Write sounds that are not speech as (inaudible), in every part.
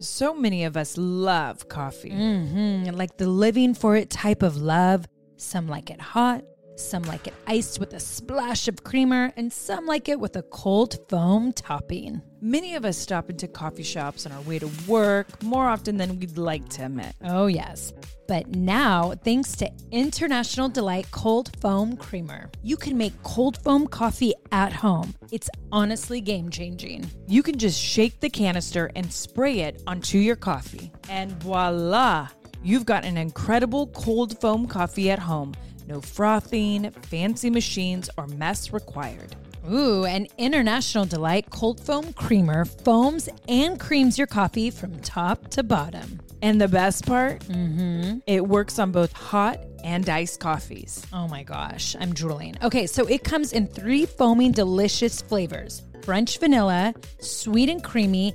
So many of us love coffee. Mm-hmm. Like the living for it type of love. Some like it hot, some like it iced with a splash of creamer, and some like it with a cold foam topping. Many of us stop into coffee shops on our way to work more often than we'd like to admit. Oh, yes. But now, thanks to International Delight Cold Foam Creamer, you can make cold foam coffee at home. It's honestly game changing. You can just shake the canister and spray it onto your coffee. And voila! You've got an incredible cold foam coffee at home. No frothing, fancy machines, or mess required. Ooh, an International Delight Cold Foam Creamer foams and creams your coffee from top to bottom. And the best part, mm-hmm. it works on both hot and iced coffees. Oh my gosh, I'm drooling. Okay, so it comes in three foaming, delicious flavors French vanilla, sweet and creamy,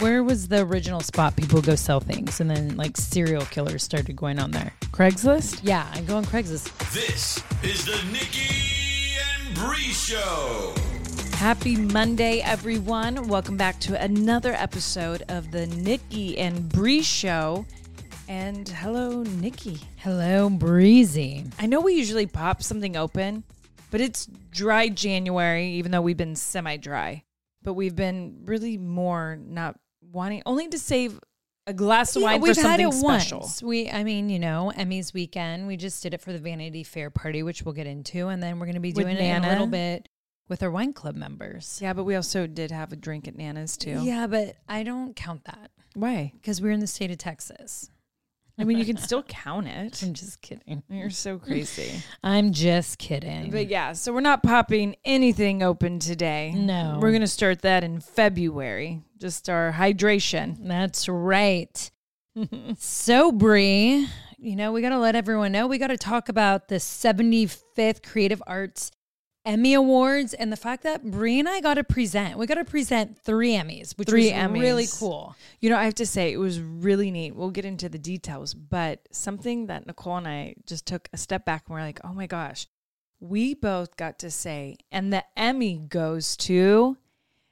Where was the original spot people go sell things, and then like serial killers started going on there? Craigslist? Yeah, I go on Craigslist. This is the Nikki and Brie Show. Happy Monday, everyone. Welcome back to another episode of the Nikki and Brie Show. And hello, Nikki. Hello, Breezy. I know we usually pop something open, but it's dry January, even though we've been semi dry. But we've been really more not wanting, only to save a glass of wine for something special. once. We, I mean, you know, Emmy's weekend. We just did it for the Vanity Fair party, which we'll get into, and then we're going to be With doing it in a little bit with our wine club members. Yeah, but we also did have a drink at Nana's too. Yeah, but I don't count that Why? because we're in the state of Texas. I mean, you can still count it. I'm just kidding. You're so crazy. I'm just kidding. But yeah, so we're not popping anything open today. No. We're going to start that in February. Just our hydration. That's right. so, Brie, you know, we got to let everyone know. We got to talk about the 75th Creative Arts Emmy Awards and the fact that Brie and I got to present. We got to present three Emmys, which Three was really cool. You know, I have to say, it was really neat. We'll get into the details, but something that Nicole and I just took a step back and we're like, oh my gosh, we both got to say, and the Emmy goes to.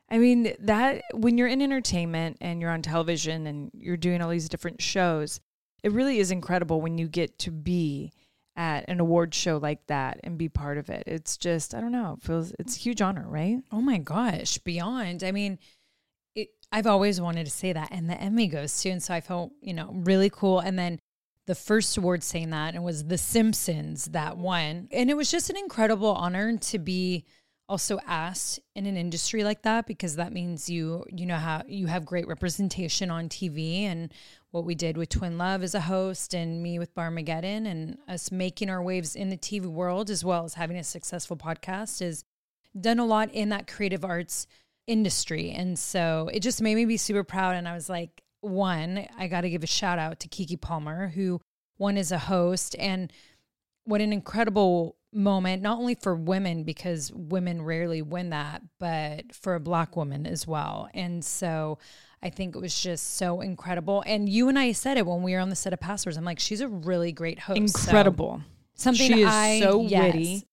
I mean, that when you're in entertainment and you're on television and you're doing all these different shows, it really is incredible when you get to be at an award show like that and be part of it. It's just, I don't know, it feels it's a huge honor, right? Oh my gosh, beyond. I mean, it, I've always wanted to say that. And the Emmy goes too. And so I felt, you know, really cool. And then the first award saying that and was The Simpsons that won. And it was just an incredible honor to be also asked in an industry like that because that means you you know how you have great representation on TV and what we did with Twin Love as a host and me with Barmageddon and us making our waves in the TV world as well as having a successful podcast is done a lot in that creative arts industry. And so it just made me be super proud. And I was like, one, I got to give a shout out to Keke Palmer, who won as a host. And what an incredible moment, not only for women, because women rarely win that, but for a Black woman as well. And so I think it was just so incredible. And you and I said it when we were on the set of Passwords. I'm like, she's a really great host. So Incredible. something she is I, so yes. witty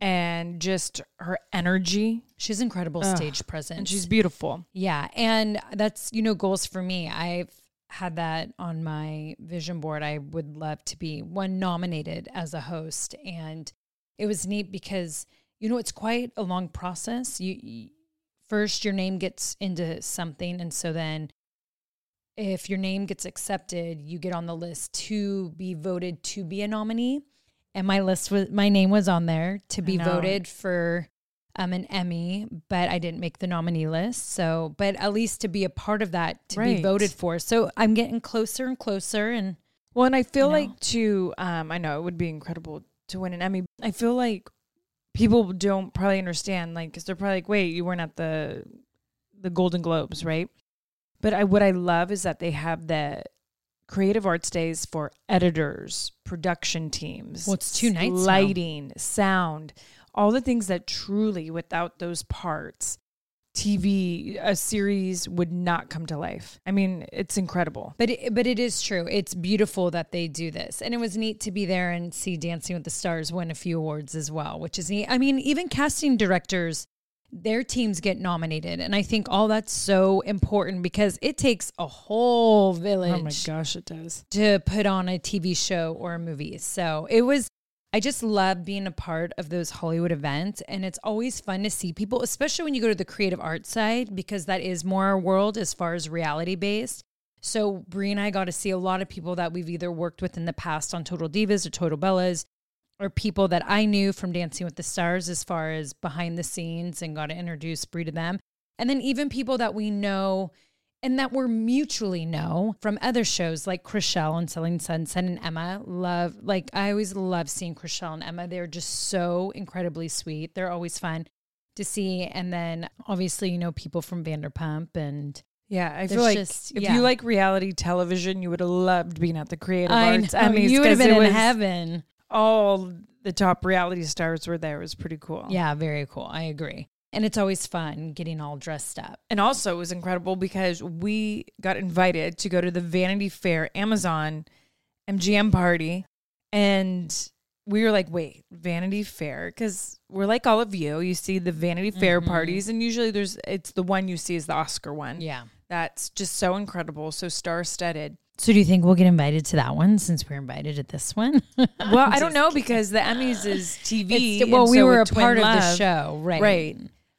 and just her energy. She's incredible Ugh, stage presence. And she's beautiful. Yeah. And that's, you know, goals for me. I've had that on my vision board. I would love to be one nominated as a host. And it was neat because, you know, it's quite a long process. You, you first your name gets into something. And so then if your name gets accepted, you get on the list to be voted to be a nominee. And my list was my name was on there to be voted for um, an Emmy, but I didn't make the nominee list. So, but at least to be a part of that, to be voted for. So I'm getting closer and closer. And Well, and I feel You know? like to um I know it would be incredible to win an Emmy. I feel like people don't probably understand like cuz they're probably like, "Wait, you weren't at the the Golden Globes, right?" But I what I love is that they have the creative arts days for editors, production teams. Well, it's two nights now. lighting, sound, all the things that truly without those parts TV a series would not come to life. I mean, it's incredible. but it, but it is true. It's beautiful that they do this, and it was neat to be there and see Dancing with the Stars win a few awards as well, which is neat. I mean, even casting directors, their teams get nominated, and I think all that's so important because it takes a whole village. Oh my gosh, it does. to put on a TV show or a movie. So it was, I just love being a part of those Hollywood events. And it's always fun to see people, especially when you go to the creative arts side, because that is more our world as far as reality based. So Brie and I got to see a lot of people that we've either worked with in the past on Total Divas or Total Bellas, or people that I knew from Dancing with the Stars as far as behind the scenes and got to introduce Brie to them. And then even people that we know and that we're mutually know from other shows like Chrishell and Selling Sunset and Emma. Love, like, I always love seeing Chrishell and Emma. They're just so incredibly sweet. They're always fun to see. And then obviously, you know, people from Vanderpump and Yeah, I feel like just- if yeah. you like reality television, you would have loved being at the Creative I Arts know, Emmys. you would have been in heaven. All the top reality stars were there. It was pretty cool. Yeah, very cool. I agree. And it's always fun getting all dressed up. And also, it was incredible because we got invited to go to the Vanity Fair Amazon MGM party. And we were like, wait, Vanity Fair? Because we're like all of you. You see the Vanity Fair Mhm. parties, and usually there's, it's the one you see is the Oscar one. Yeah. That's just so incredible, so star studded. So do you think we'll get invited to that one since we're invited at this one? Well, I (laughs) don't know because the Emmys is TV. It's- well, we so were a part of the show, right? Right.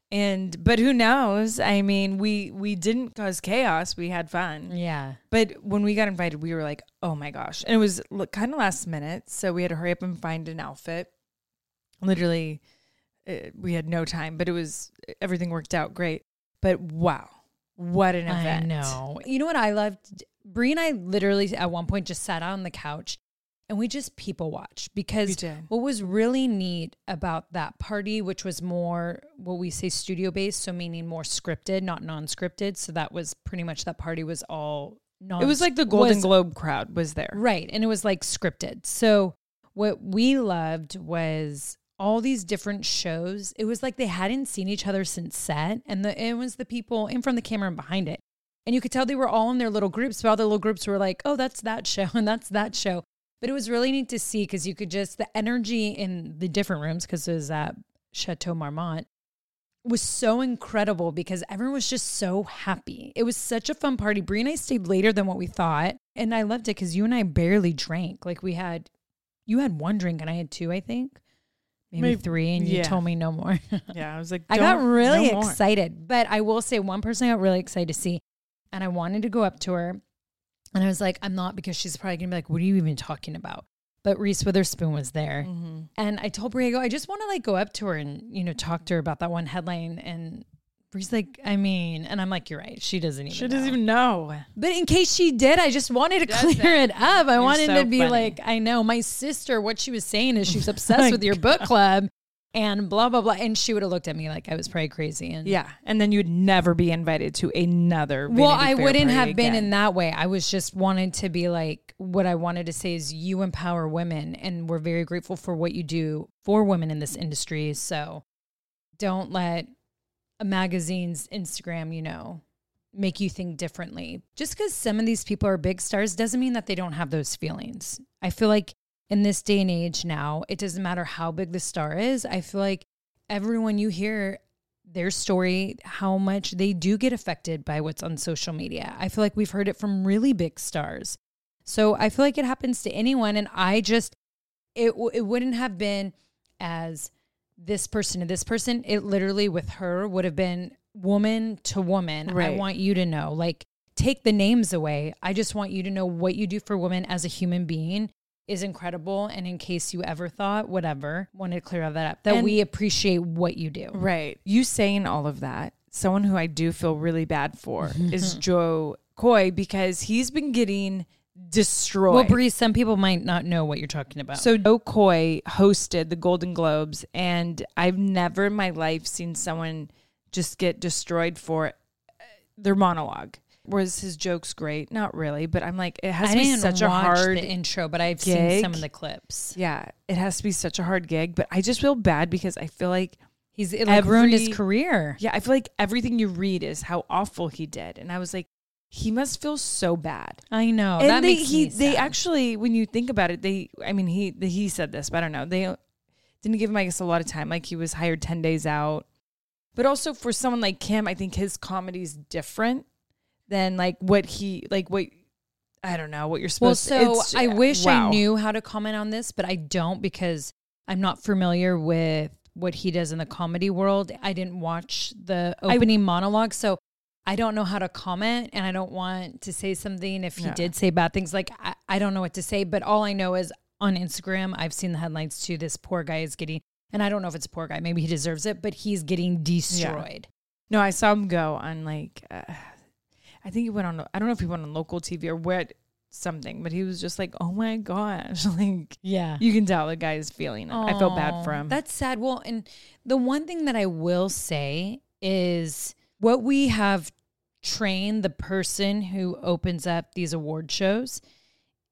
And but who knows? I mean, we we didn't cause chaos. We had fun. Yeah. But when we got invited, we were like, "Oh my gosh!" And it was kind of last minute, so we had to hurry up and find an outfit. Literally, uh, we had no time, but it was everything worked out great. But wow, what an event! I know. You know what I loved? Brie and I literally at one point just sat on the couch and we just people watch because what was really neat about that party, which was more what we say studio based, so meaning more scripted, not non scripted. So that was pretty much that party was all non. It was like the Golden was- Globe crowd was there. Right. And it was like scripted. So what we loved was all these different shows. It was like they hadn't seen each other since set. And the it was the people in front of the camera and behind it. And you could tell they were all in their little groups, but all the little groups were like, oh, that's that show (laughs) and that's that show. But it was really neat to see because you could just the energy in the different rooms, because it was at Chateau Marmont, was so incredible because everyone was just so happy. It was such a fun party. Brie and I stayed later than what we thought. And I loved it because you and I barely drank. Like we had, you had one drink and I had two, I think. Maybe, Maybe- three. And you told me no more. (laughs) Yeah, I was like, I got really no more." excited. But I will say one person I got really excited to see and I wanted to go up to her. And I was like, I'm not because she's probably gonna be like, what are you even talking about? But Reese Witherspoon was there. Mm-hmm. And I told Briego, I just want to like go up to her and, you know, talk to her about that one headline. And Brie's like, I mean, and I'm like, you're right. She doesn't even She know. doesn't even know. But in case she did, I just wanted to clear it up. I You're wanted so to be funny. like, I know my sister, what she was saying is she's (laughs) obsessed with your book club and blah, blah, blah. And she would have looked at me like I was probably crazy. And Yeah, and then you'd never be invited to another. well, I Fair wouldn't have been in that way. I was just wanted to be like, what I wanted to say is you empower women, and we're very grateful for what you do for women in this industry. So don't let a magazine's Instagram, you know, make you think differently. Just because some of these people are big stars doesn't mean that they don't have those feelings. I feel like in this day and age now, it doesn't matter how big the star is. I feel like everyone you hear their story, how much they do get affected by what's on social media. I feel like we've heard it from really big stars. So I feel like it happens to anyone. And I just, it, it wouldn't have been as this person to this person. It literally with her would have been woman to woman. Right. I want you to know, like, take the names away. I just want you to know what you do for women as a human being is incredible. And in case you ever thought, whatever, wanted to clear that up, that And- we appreciate what you do. Right. You saying all of that, someone who I do feel really bad for (laughs) is Jo Koy because he's been getting destroyed. Well, Brie, some people might not know what you're talking about. So Jo Koy hosted the Golden Globes, and I've never in my life seen someone just get destroyed for uh, their monologue. Was his jokes great? Not really, but I'm like, it has I to be such a hard the intro, but I've seen some of the clips. Yeah, it has to be such a hard gig, but I just feel bad because I feel like He's it like ruined his career. yeah, I feel like everything you read is how awful he did, and I was like, he must feel so bad. I know. and that they makes he they sad. actually when you think about it, they I mean he he said this, but I don't know. They didn't give him I guess a lot of time. Like he was hired ten days out, but also for someone like Kim, I think his comedy's different than like what he like what. I don't know what you're supposed Well, so to. it's- I wish wow. I knew how to comment on this, but I don't because I'm not familiar with what he does in the comedy world. I didn't watch the I- opening monologue, so I don't know how to comment, and I don't want to say something if he Yeah. did say bad things. Like I, I don't know what to say, but all I know is on Instagram, I've seen the headlines too. This poor guy is getting, and I don't know if it's a poor guy. Maybe he deserves it, but he's getting destroyed. No, I saw him go on like uh, I think he went on I don't know if he went on local TV or what something, but he was just like, "Oh my gosh." (laughs) Like Yeah. you can tell the guy is feeling it. I felt bad for him. That's sad. Well, and the one thing that I will say is what we have trained the person who opens up these award shows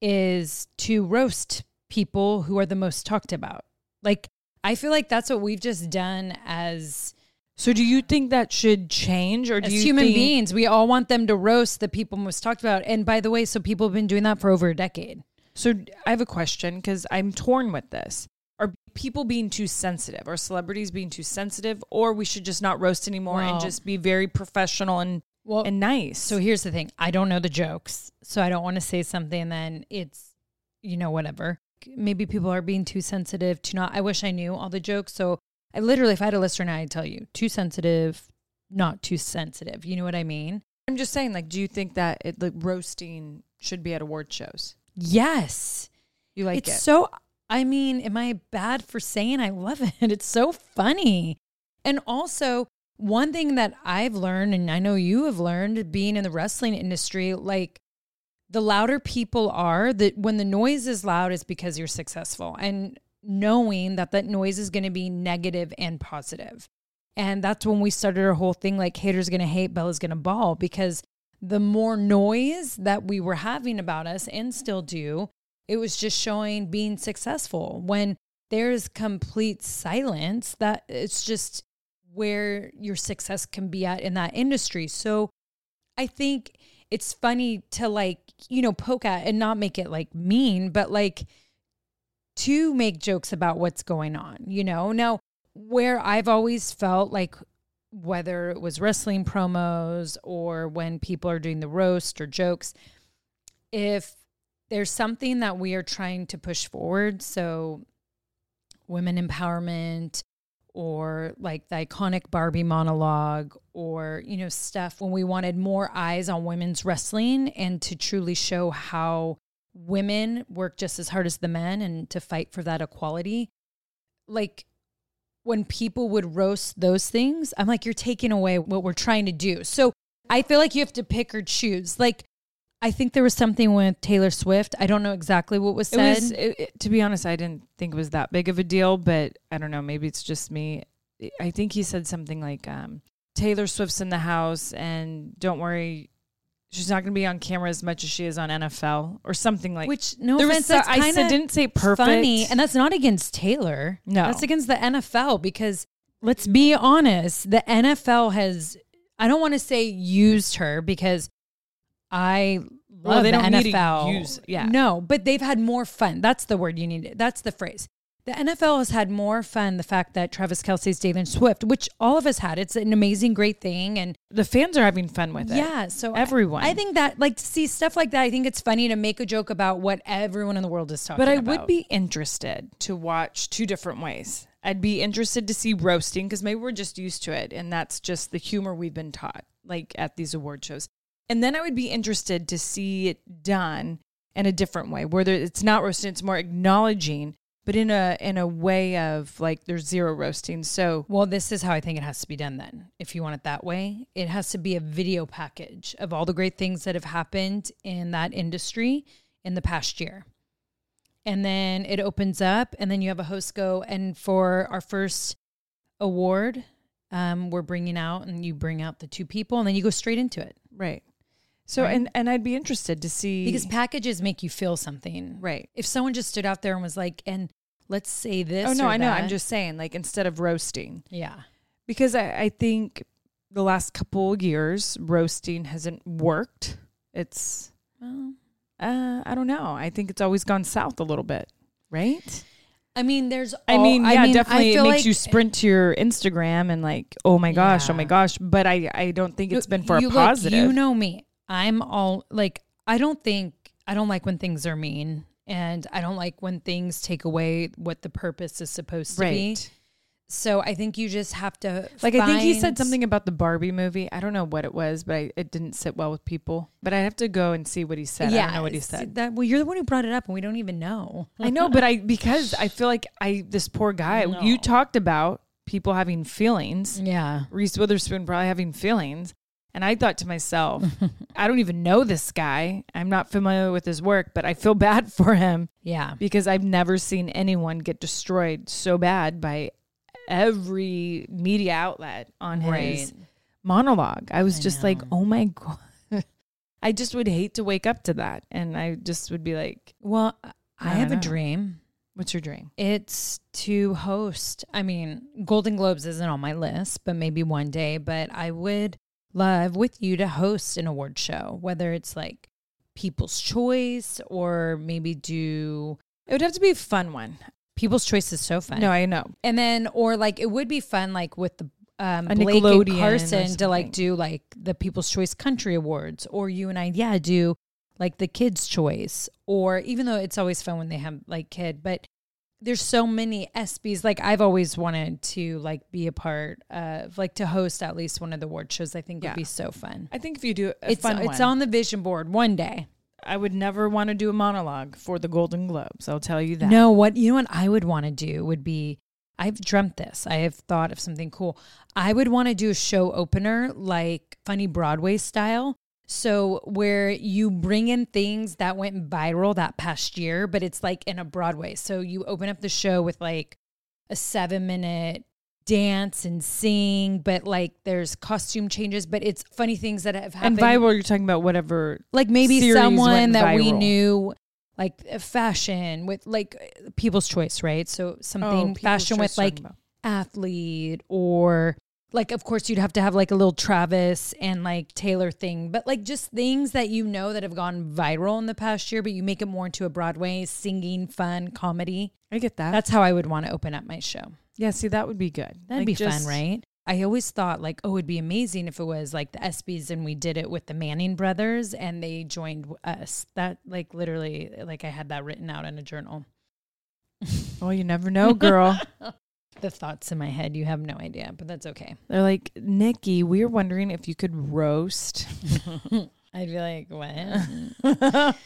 is to roast people who are the most talked about. Like, I feel like that's what we've just done as so do you think that should change or do as you human think- beings. We all want them to roast the people most talked about. And by the way, so people have been doing that for over a decade. So I have a question cuz I'm torn with this. Are people being too sensitive? Are celebrities being too sensitive or we should just not roast anymore and just be very professional and Well, and nice? So here's the thing. I don't know the jokes. So I don't want to say something and then it's, you know, whatever. Maybe people are being too sensitive to not. I wish I knew all the jokes. So I literally, if I had a list right now, I'd tell you too sensitive, not too sensitive. You know what I mean? I'm just saying like do you think that it like roasting should be at award shows? Yes. You like it's it? so, I mean, am I bad for saying I love (laughs) it? It's so funny. And also, one thing that I've learned, and I know you have learned being in the wrestling industry, like the louder people are, that when the noise is loud, is because you're successful. And knowing that that noise is going to be negative and positive. And that's when we started our whole thing like haters going to hate, Bella's going to ball because the more noise that we were having about us and still do, it was just showing being successful. When there's complete silence, that it's just where your success can be at in that industry. So I think it's funny to like, you know, poke at and not make it like mean, but like to make jokes about what's going on, you know? Now, where I've always felt like whether it was wrestling promos or when people are doing the roast or jokes, if there's something that we are trying to push forward, so women empowerment or like the iconic Barbie monologue or, you know, stuff when we wanted more eyes on women's wrestling and to truly show how women work just as hard as the men and to fight for that equality. Like when people would roast those things, I'm like, you're taking away what we're trying to do. So I feel like you have to pick or choose. Like, I think there was something with Taylor Swift. I don't know exactly what was It said. was, it, it- to be honest, I didn't think it was that big of a deal, but I don't know. Maybe it's just me. I think he said something like, um, Taylor Swift's in the house and don't worry, she's not going to be on camera as much as she is on NFL or something like Which no there offense, so- that's I said, didn't say perfect. funny, and that's not against Taylor. No. that's against the NFL because let's be honest, the NFL has. I don't want to say used her because I love Well, they the don't need to NFL. use- yeah. no, but they've had more fun. That's the word you need. That's the phrase. The NFL has had more fun. The fact that Travis Kelce's David Swift, which all of us had, it's an amazing, great thing, and the fans are having fun with it. yeah, so Everyone. I, think that like to see stuff like that. I think it's funny to make a joke about what everyone in the world is talking. About. But I about. would be interested to watch two different ways. I'd be interested to see roasting because maybe we're just used to it and that's just the humor we've been taught, like at these award shows. And then I would be interested to see it done in a different way, where it's not roasting, it's more acknowledging, but in a in a way of like there's zero roasting. So Well, this is how I think it has to be done then. If you want it that way, it has to be a video package of all the great things that have happened in that industry in the past year. And then it opens up, and then you have a host go. And for our first award, um, we're bringing out, and you bring out the two people, and then you go straight into it. right. So Right. and and I'd be interested to see Because packages make you feel something. right. If someone just stood out there and was like, and let's say this. Oh no, I know. I'm just saying, like instead of roasting, Yeah. because I, I think the last couple of years roasting hasn't worked. It's Well, uh, I don't know. I think it's always gone south a little bit, right? I mean, there's. I mean, yeah, definitely. It makes like- you sprint to your Instagram and like, oh my gosh, oh my gosh. But I, I don't think it's been for You a look, positive. you know me. I'm all like, I don't think, I don't like when things are mean. And I don't like when things take away what the purpose is supposed to be. right? So I think you just have to. Like I think he said something about the Barbie movie. I don't know what it was, but I, it didn't sit well with people. But I have to go and see what he said. I don't know what he said. That well, you're the one who brought it up, and we don't even know. I know, but I because I feel like I this poor guy. You talked about people having feelings. Yeah. Reese Witherspoon probably having feelings. And I thought to myself, (laughs) I don't even know this guy. I'm not familiar with his work, but I feel (laughs) bad for him Yeah. because I've never seen anyone get destroyed so bad by every media outlet on his Right. monologue. I was I just like, oh my (laughs) God. I just would hate to wake up to that. And I just would be like, Well, I I have a dream. what's your dream? It's to host. I mean, Golden Globes isn't on my list, but maybe one day. But I would love with you to host an award show, whether it's like People's Choice or maybe do It would have to be a fun one. People's Choice is so fun. No, I know. and then or like it would be fun like with the um, A Blake Nickelodeon and Carson to like do like the People's Choice Country Awards, or you and I, yeah, do like the Kids Choice, or even though it's always fun when they have like kid, but there's so many ESPYS. Like I've always wanted to like be a part of like to host at least one of the award shows. I think Yeah. would be so fun. I think if you do a It's fun it's on the vision board one day. I would never want to do a monologue for the Golden Globes. I'll tell you that. No, what you know what I would want to do would be I've dreamt this. I have thought of something cool. I would want to do a show opener like funny Broadway style. So where you bring in things that went viral that past year, but it's like in a Broadway. So you open up the show with like a 7 minute dance and sing, but like there's costume changes, but it's funny things that have happened. and viral, you're talking about whatever. like maybe someone that we knew like uh, fashion with like uh, people's choice right so something Oh, fashion with like about. athlete or like of course you'd have to have like a little travis and like taylor thing but like just things that you know that have gone viral in the past year but you make it more into a broadway singing fun comedy I get that. that's how i would want to open up my show yeah, see, that would be good. That'd Like, be just- fun, right? I always thought like, oh, it'd be amazing if it was like the ESPYS and we did it with the Manning brothers and they joined us. That like literally, like I had that written out in a journal. Well, you never know, girl. (laughs) the thoughts in my head. You have no idea, but that's okay. They're like, Nikki, we were wondering if you could roast. (laughs) I'd be like, what?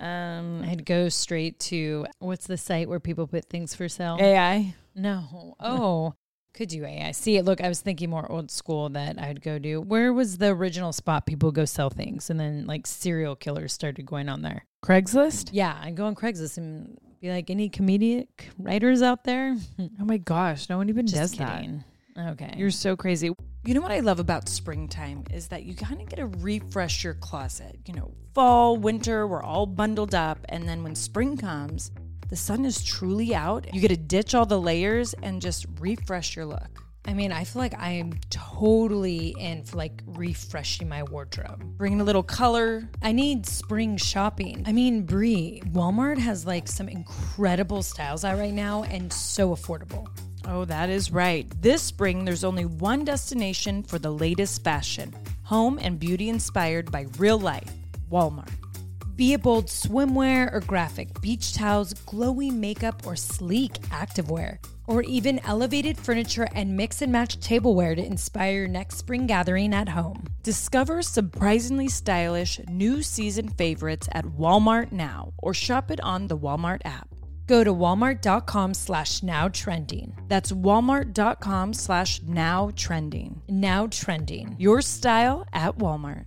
(laughs) um, I'd go straight to what's the site where people put things for sale? AI. No. Oh, could you AI. See. Look, I was thinking more old school that I'd go to. Where was the original spot people go sell things? And then like serial killers started going on there. Craigslist? Yeah, I'd go on Craigslist and be like, any comedic writers out there? (laughs) Oh my gosh, no one even Just does kidding. Okay. You're so crazy. You know what I love about springtime is that you kind of get to refresh your closet. You know, fall, winter, we're all bundled up. And then when spring comes, the sun is truly out. You get to ditch all the layers and just refresh your look. I mean, I feel like I'm totally in for like refreshing my wardrobe. bringing a little color. I need spring shopping. I mean, Brie, Walmart has like some incredible styles out right now and so affordable. Oh, that is right. This spring, there's only one destination for the latest fashion home and beauty inspired by real life Walmart. Be it bold swimwear or graphic beach towels, glowy makeup or sleek activewear, or even elevated furniture and mix and match tableware to inspire your next spring gathering at home. Discover surprisingly stylish new season favorites at Walmart now or shop it on the Walmart app. Go to walmart.com slash now trending. That's walmart.com slash now trending. Now trending. Your style at Walmart.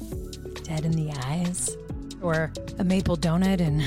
dead in the eyes, or a maple donut in,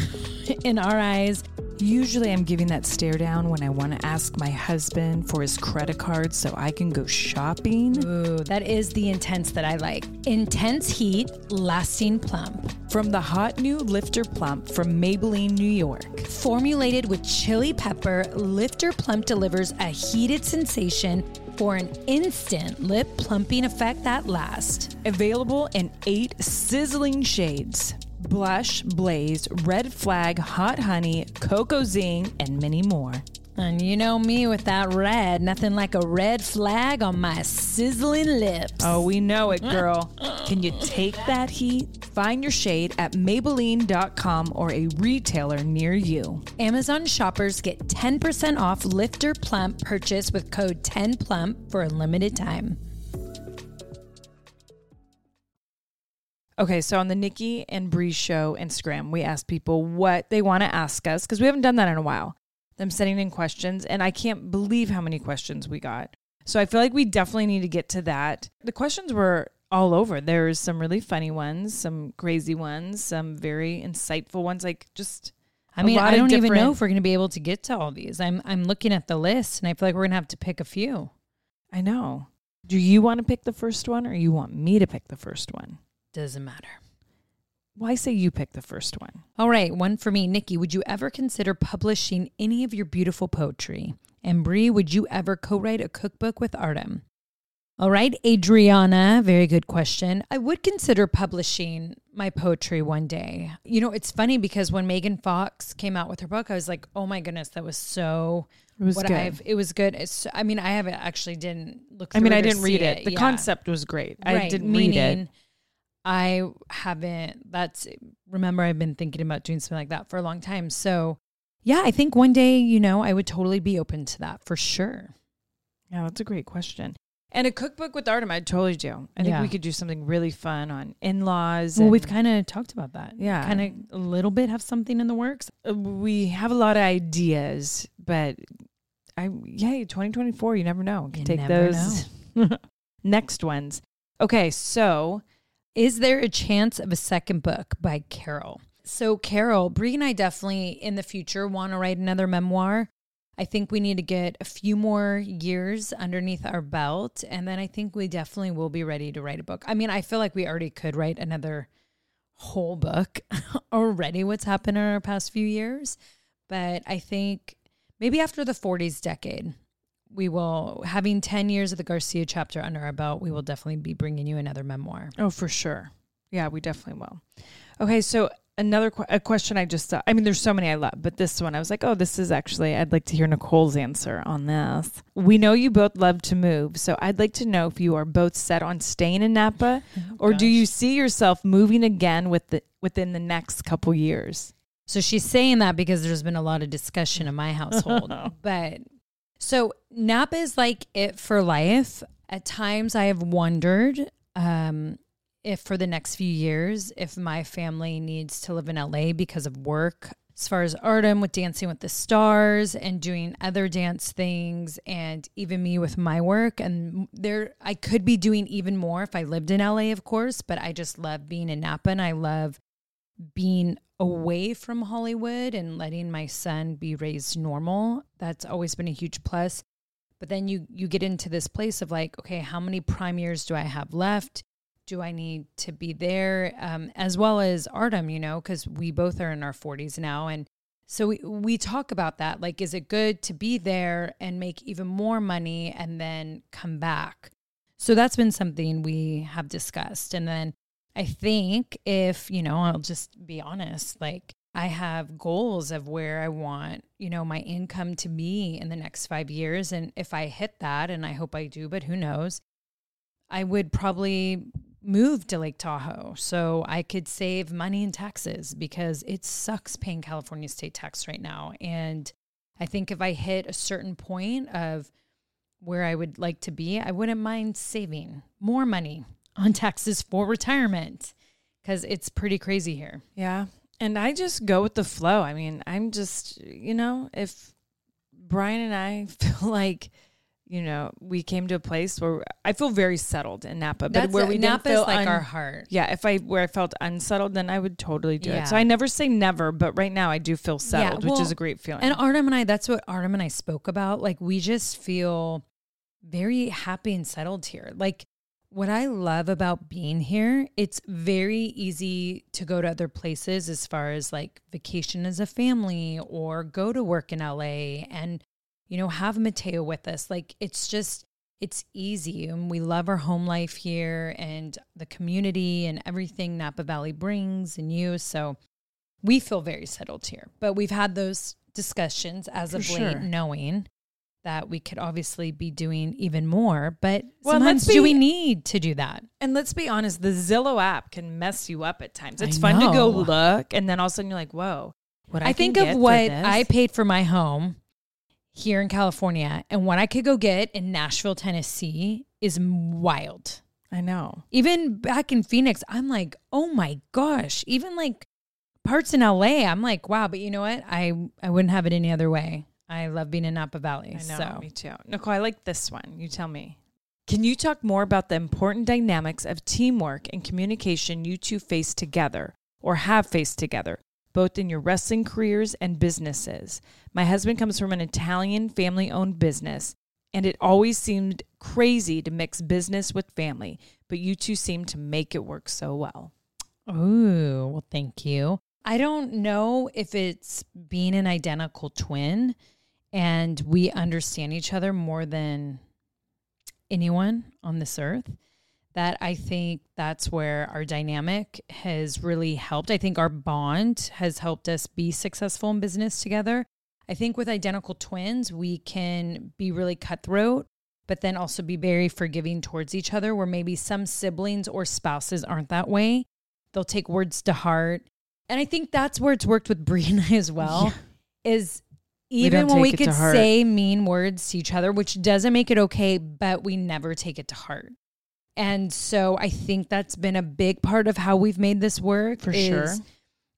(laughs) in our eyes. Usually, I'm giving that stare down when I want to ask my husband for his credit card so I can go shopping. Ooh, that is the intense that I like. Intense heat, lasting plump. From the hot new Lifter Plump from Maybelline, New York. Formulated with chili pepper, Lifter Plump delivers a heated sensation for an instant lip plumping effect that lasts. Available in eight sizzling shades blush, blaze, red flag, hot honey, cocoa zing, and many more. And you know me with that red, nothing like a red flag on my sizzling lips. Oh, we know it, mm. girl. Can you take that heat? Find your shade at Maybelline.com or a retailer near you. Amazon shoppers get 10% off Lifter Plump purchase with code 10PLUMP for a limited time. Okay, so on the Nikki and Brie show Instagram, we asked people what they want to ask us because we haven't done that in a while. Them sending in questions, and I can't believe how many questions we got. So I feel like we definitely need to get to that. The questions were all over. There's some really funny ones, some crazy ones, some very insightful ones. Like just, I mean, I don't even know if we're going to be able to get to all these. I'm I'm looking at the list and I feel like we're going to have to pick a few. I know. Do you want to pick the first one, or you want me to pick the first one? Doesn't matter. Why say you pick the first one? All right, one for me. Nikki, would you ever consider publishing any of your beautiful poetry? And Brie, would you ever co write a cookbook with Artem? All right, Adriana, very good question. I would consider publishing my poetry one day. You know, it's funny because when Megan Fox came out with her book, I was like, oh my goodness, that was so. It was what good. I've, it was good. It's, I mean, I haven't actually didn't look. I mean, I didn't read see it. The Yeah. concept was great. I didn't read it. I haven't. That's remember I've been thinking about doing something like that for a long time. So yeah, I think one day you know I would totally be open to that for sure. Yeah, that's a great question. And a cookbook with Artem, I'd totally do. I think Yeah. we could do something really fun on in-laws. Well, we've kind of talked about that. Yeah. kind of a little bit have something in the works. uh, we have a lot of ideas, but I yay, 2024, you never know. Can You take those (laughs) next ones. Okay, so Is there a chance of a second book by Carol? So, Carol, Brie and I definitely in the future want to write another memoir. I think we need to get a few more years underneath our belt. And then I think we definitely will be ready to write a book. I mean, I feel like we already could write another whole book (laughs) already, what's happened in our past few years. But I think maybe after the 40s decade, we will, having 10 years of the Garcia chapter under our belt, we will definitely be bringing you another memoir. Oh, for sure. Yeah, we definitely will. Okay, so another que- a question I just thought. I mean, there's so many I love, but this one I was like, oh, this is actually I'd like to hear Nicole's answer on this. We know you both love to move, so I'd like to know if you are both set on staying in Napa, (laughs) oh, or do you see yourself moving again with the within the next couple years? So she's saying that because there's been a lot of discussion in my household. (laughs) but so Napa is like it for life. At times I have wondered um, if for the next few years, if my family needs to live in LA because of work. As far as Artem with Dancing with the Stars and doing other dance things, and even me with my work, and there I could be doing even more if I lived in LA, of course. But I just love being in Napa, and I love being away from Hollywood and letting my son be raised normal. That's always been a huge plus. But then you you get into this place of like, okay, how many prime years do I have left? Do I need to be there? Um, as well as Artem, you know, because we both are in our 40s now. And so we, we talk about that. Like, is it good to be there and make even more money and then come back? So that's been something we have discussed. And then I think if, you know, I'll just be honest, like I have goals of where I want, you know, my income to be in the next five years. And if I hit that, and I hope I do, but who knows, I would probably move to Lake Tahoe so I could save money in taxes because it sucks paying California state tax right now. And I think if I hit a certain point of where I would like to be, I wouldn't mind saving more money on taxes for retirement because it's pretty crazy here. Yeah. And I just go with the flow. I mean, I'm just, you know, if Bryan and I (laughs) feel like, you know, we came to a place where I feel very settled in Napa, but where we Napa feel is like un- our heart. Yeah, if I where I felt unsettled, then I would totally do it. So I never say never, but right now I do feel settled, which well, is a great feeling. And Artem and I, that's what Artem and I spoke about. Like, we just feel very happy and settled here. Like, what I love about being here, it's very easy to go to other places as far as like vacation as a family or go to work in LA and, you know, have Matteo with us. Like, it's just, it's easy. And we love our home life here and the community and everything Napa Valley brings and you. So, we feel very settled here. But we've had those discussions as of late, sure. knowing that we could obviously be doing even more. But Well, sometimes let's do we need to do that? And let's be honest, the Zillow app can mess you up at times. I It's fun to go look, and then all of a sudden you're like, "Whoa!" What I, think of what I paid for my home here in California and what I could go get in Nashville, Tennessee is wild. I know. Even back in Phoenix, I'm like, oh my gosh. Even like parts in LA, I'm like, wow. But you know what? I I wouldn't have it any other way. I love being in Napa Valley. I know. So Me too. Nicole, I like this one. You tell me. Can you talk more about the important dynamics of teamwork and communication you two face together or have faced together, both in your wrestling careers and businesses? My husband comes from an Italian family owned business, and it always seemed crazy to mix business with family, but you two seem to make it work so well. Oh, well, thank you. I don't know if it's being an identical twin and we understand each other more than anyone on this earth. That I think that's where our dynamic has really helped. I think our bond has helped us be successful in business together. I think with identical twins, we can be really cutthroat, but then also be very forgiving towards each other, where maybe some siblings or spouses aren't that way they'll take words to heart and i think that's where it's worked with (laughs) Brie and I as well is even when we take it to could say mean words to each other which doesn't make it okay but we never take it to heart. And so i think that's been a big part of how we've made this work For sure.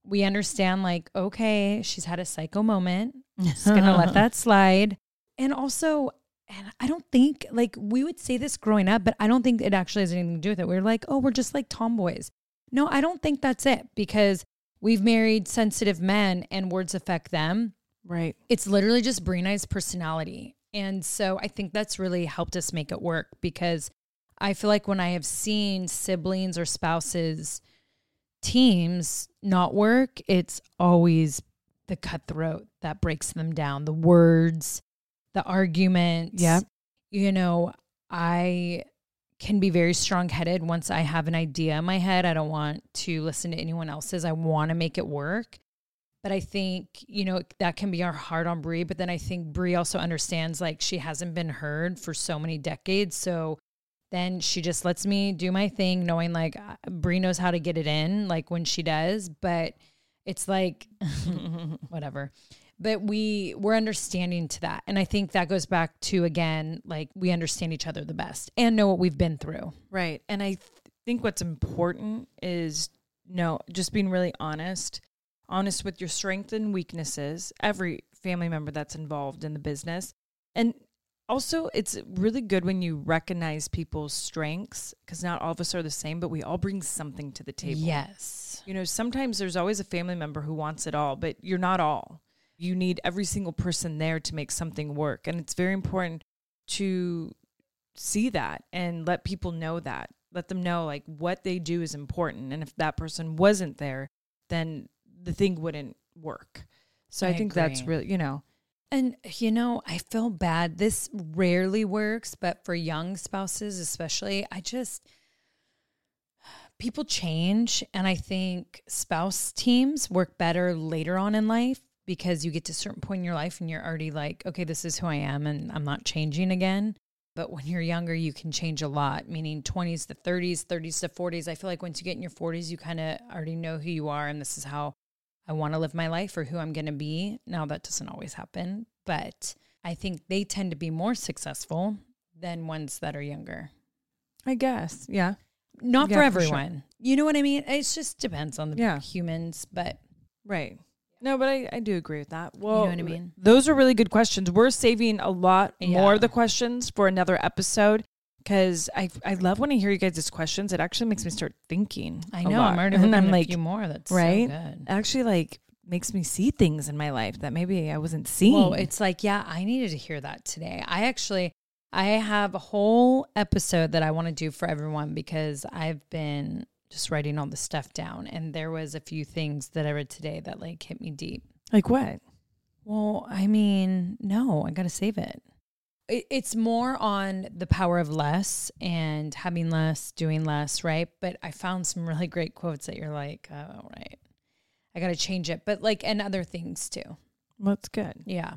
we understand like okay she's had a psycho moment. Just (laughs) gonna let that slide. And also and i don't think like we would say this growing up but i don't think it actually has anything to do with it. We're like oh we're just like tomboys. No i don't think that's it because we've married sensitive men and words affect them Right. it's literally just I's personality. And so i think that's really helped us make it work because i feel like when i have seen siblings or spouses teams not work it's always the cutthroat that breaks them down. The words the arguments. Yeah. you know i can be very strong-headed once i have an idea in my head. I don't want to listen to anyone else's. I want to make it work but i think you know that can be our hard on brie but then i think brie also understands like she hasn't been heard for so many decades. So then she just lets me do my thing knowing like uh, brie knows how to get it in like when she does. But it's like (laughs) whatever. But we we're understanding to that. And i think that goes back to again like we understand each other the best and know what we've been through. Right. And I th- think what's important is no, just being really honest, honest with your strengths and weaknesses, every family member that's involved in the business. And also, it's really good when you recognize people's strengths because not all of us are the same, but we all bring something to the table. yes You know, sometimes there's always a family member who wants it all, but you're not all. You need every single person there to make something work. And it's very important to see that and let people know that. Let them know like what they do is important. And if that person wasn't there, then the thing wouldn't work. So I, I think that's agree. really, you know, And you know, I feel bad. This rarely works, but for young spouses especially, I just people change and I think spouse teams work better later on in life because you get to a certain point in your life and you're already like, okay, this is who I am and I'm not changing again. But when you're younger, you can change a lot, meaning 20s to 30s, 30s to 40s. I feel like once you get in your 40s, you kind of already know who you are and this is how I want to live my life or who I'm going to be. Now, that doesn't always happen, but I think they tend to be more successful than ones that are younger. I guess. Yeah. Not Yeah, for for sure. everyone. You know what I mean? It just depends on the Yeah. humans, but Right. No, but I, I do agree with that. Well, you know what I mean? Those are really good questions. We're saving a lot more of the questions for another episode because I I love when I hear you guys' questions. It actually makes me start thinking. I know. I'm already and I'm like, a few more. That's right? So good. actually like makes me see things in my life that maybe I wasn't seeing. Well, it's like, yeah, I needed to hear that today. I actually, I have a whole episode that I want to do for everyone because I've been just writing all the stuff down, and there was a few things that I read today that like hit me deep. like what? Well, I mean, no, I got to save it. It- It's more on the power of less and having less, doing less, right? But I found some really great quotes that you're like, oh, right. I got to change it. But like, and other things too. That's good. Yeah.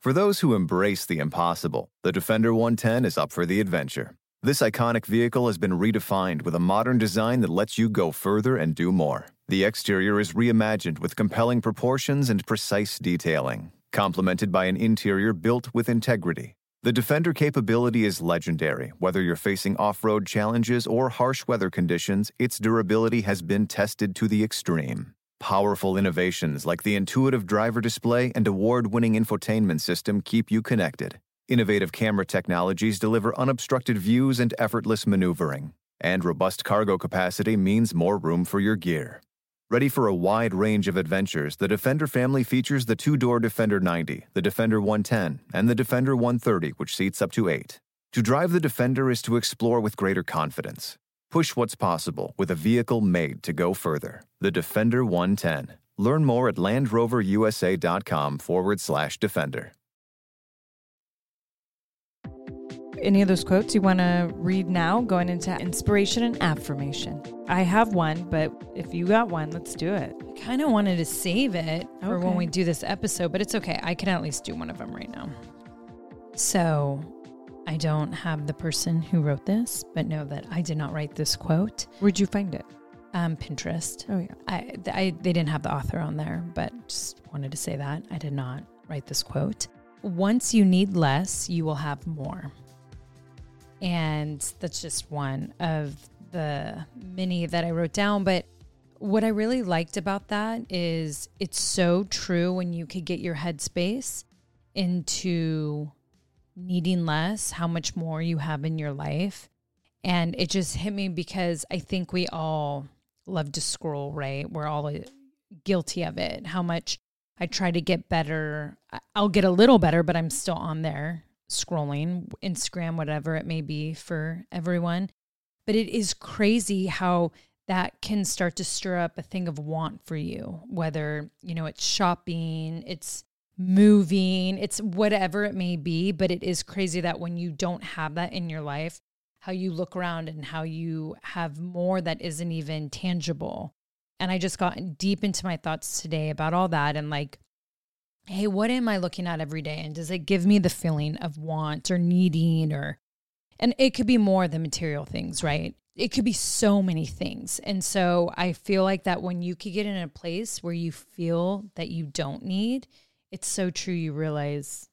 For those who embrace the impossible, the Defender 110 is up for the adventure. This iconic vehicle has been redefined with a modern design that lets you go further and do more. The exterior is reimagined with compelling proportions and precise detailing, complemented by an interior built with integrity. The Defender capability is legendary. Whether you're facing off road challenges or harsh weather conditions, its durability has been tested to the extreme. Powerful innovations like the intuitive driver display and award winning infotainment system keep you connected. Innovative camera technologies deliver unobstructed views and effortless maneuvering. And robust cargo capacity means more room for your gear. Ready for a wide range of adventures, the Defender family features the two door Defender 90, the Defender 110, and the Defender 130, which seats up to eight. To drive the Defender is to explore with greater confidence. Push what's possible with a vehicle made to go further. The Defender 110. Learn more at LandRoverUSA.com forward slash Defender. Any of those quotes you want to read now going into inspiration and affirmation? I have one, but if you got one, let's do it. I kind of wanted to save it for when we do this episode, but it's okay. I can at least do one of them right now. So I don't have the person who wrote this, but know that I did not write this quote. Where'd you find it? Um, Pinterest. Oh, yeah. I, I they didn't have the author on there, but just wanted to say that I did not write this quote. Once you need less, you will have more. And that's just one of the many that I wrote down. But what I really liked about that is it's so true when you could get your headspace into needing less, how much more you have in your life. And it just hit me because I think we all love to scroll, right? We're all uh, guilty of it. How much I try to get better. I'll get a little better, but I'm still on there scrolling, Instagram, whatever it may be for everyone. But it is crazy how that can start to stir up a thing of want for you, whether, you know, it's shopping, it's moving, it's whatever it may be. But it is crazy that when you don't have that in your life, how you look around and how you have more that isn't even tangible. And I just got deep into my thoughts today about all that and like, hey, what am I looking at every day? And does it give me the feeling of want or needing or, and it could be more than material things, right? It could be so many things. And so I feel like that when you could get in a place where you feel that you don't need, it's so true. You realize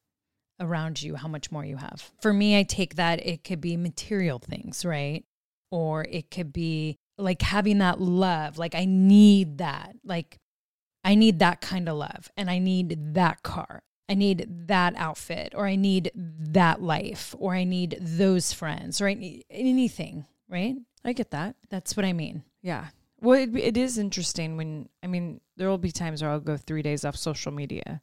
around you how much more you have. For me, I take that it could be material things, right? Or it could be like having that love. Like I need that. Like I need that kind of love and I need that car. I need that outfit or I need that life or I need those friends or I need anything, right? I get that. That's what I mean. Yeah. Well, it, it is interesting when, I mean, there will be times where I'll go three days off social media.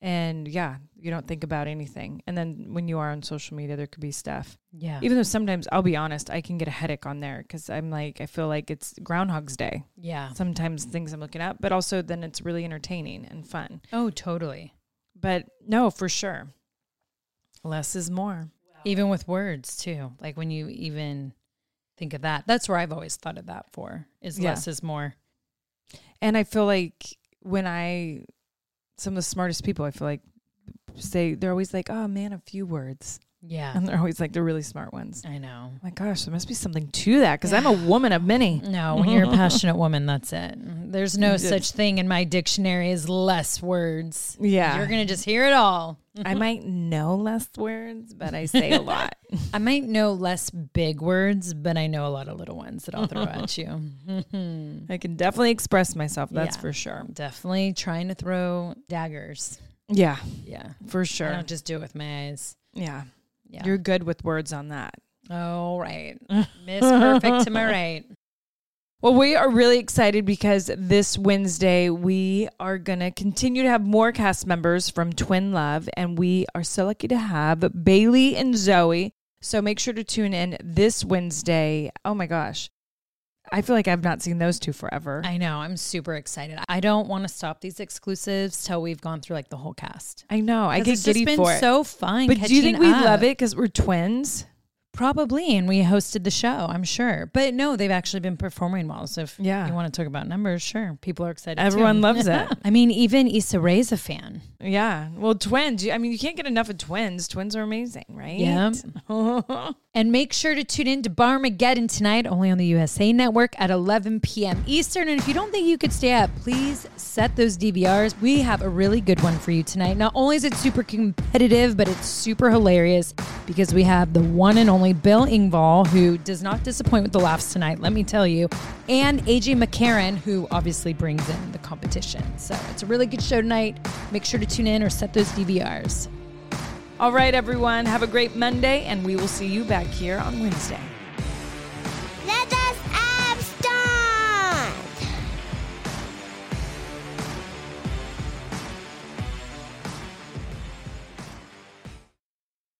And yeah, you don't think about anything. And then when you are on social media, there could be stuff. Yeah. Even though sometimes, I'll be honest, I can get a headache on there because I'm like, I feel like it's Groundhog's Day. yeah. Sometimes things I'm looking at, but also then it's really entertaining and fun. Oh, totally. But no, for sure. Less is more. Even with words too. Like when you even think of that. That's where I've always thought of that for is Yeah. less is more. And I feel like when I, some of the smartest people, I feel like say, they're always like, oh man, a few words. Yeah. And they're always like the really smart ones. I know. Oh my gosh, there must be something to that because I'm a woman of many. No, when you're a (laughs) passionate woman, that's it. There's no Yes. such thing in my dictionary as less words. Yeah. You're going to just hear it all. I might know less words, but I say a (laughs) lot. I might know less big words, but I know a lot of little ones that I'll throw at you. (laughs) I can definitely express myself. That's Yeah. for sure. Definitely trying to throw daggers. Yeah, Yeah. for I sure. don't just do it with my eyes. Yeah. Yeah. You're good with words on that. oh, right. (laughs) Miss Perfect to my right. Well, we are really excited because this Wednesday we are going to continue to have more cast members from Twin Love, and we are so lucky to have Bailey and Zoe. So make sure to tune in this Wednesday. Oh my gosh. I feel like I've not seen those two forever. I know. I'm super excited. I don't want to stop these exclusives till we've gone through like the whole cast. I know. I get it's giddy been for it. so fun. but do you think we love it because we're twins? Probably, and we hosted the show, I'm sure. But no, they've actually been performing well. So if Yeah. you want to talk about numbers, sure. People are excited. Everyone too. loves it. (laughs) I mean, even Issa Rae's a fan. Yeah. Well, twins. you- I mean, you can't get enough of twins. Twins are amazing, right? Yeah. (laughs) And make sure to tune in to Barmageddon tonight, only on the USA Network at 11 p.m. Eastern. And if you don't think you could stay up, please set those DVRs. We have a really good one for you tonight. Not only is it super competitive, but it's super hilarious because we have the one and only Bill Engvall, who does not disappoint with the laughs tonight, let me tell you, and AJ McCarron, who obviously brings in the competition. So it's a really good show tonight. Make sure to tune in or set those DVRs. All right, everyone. Have a great Monday, and we will see you back here on Wednesday.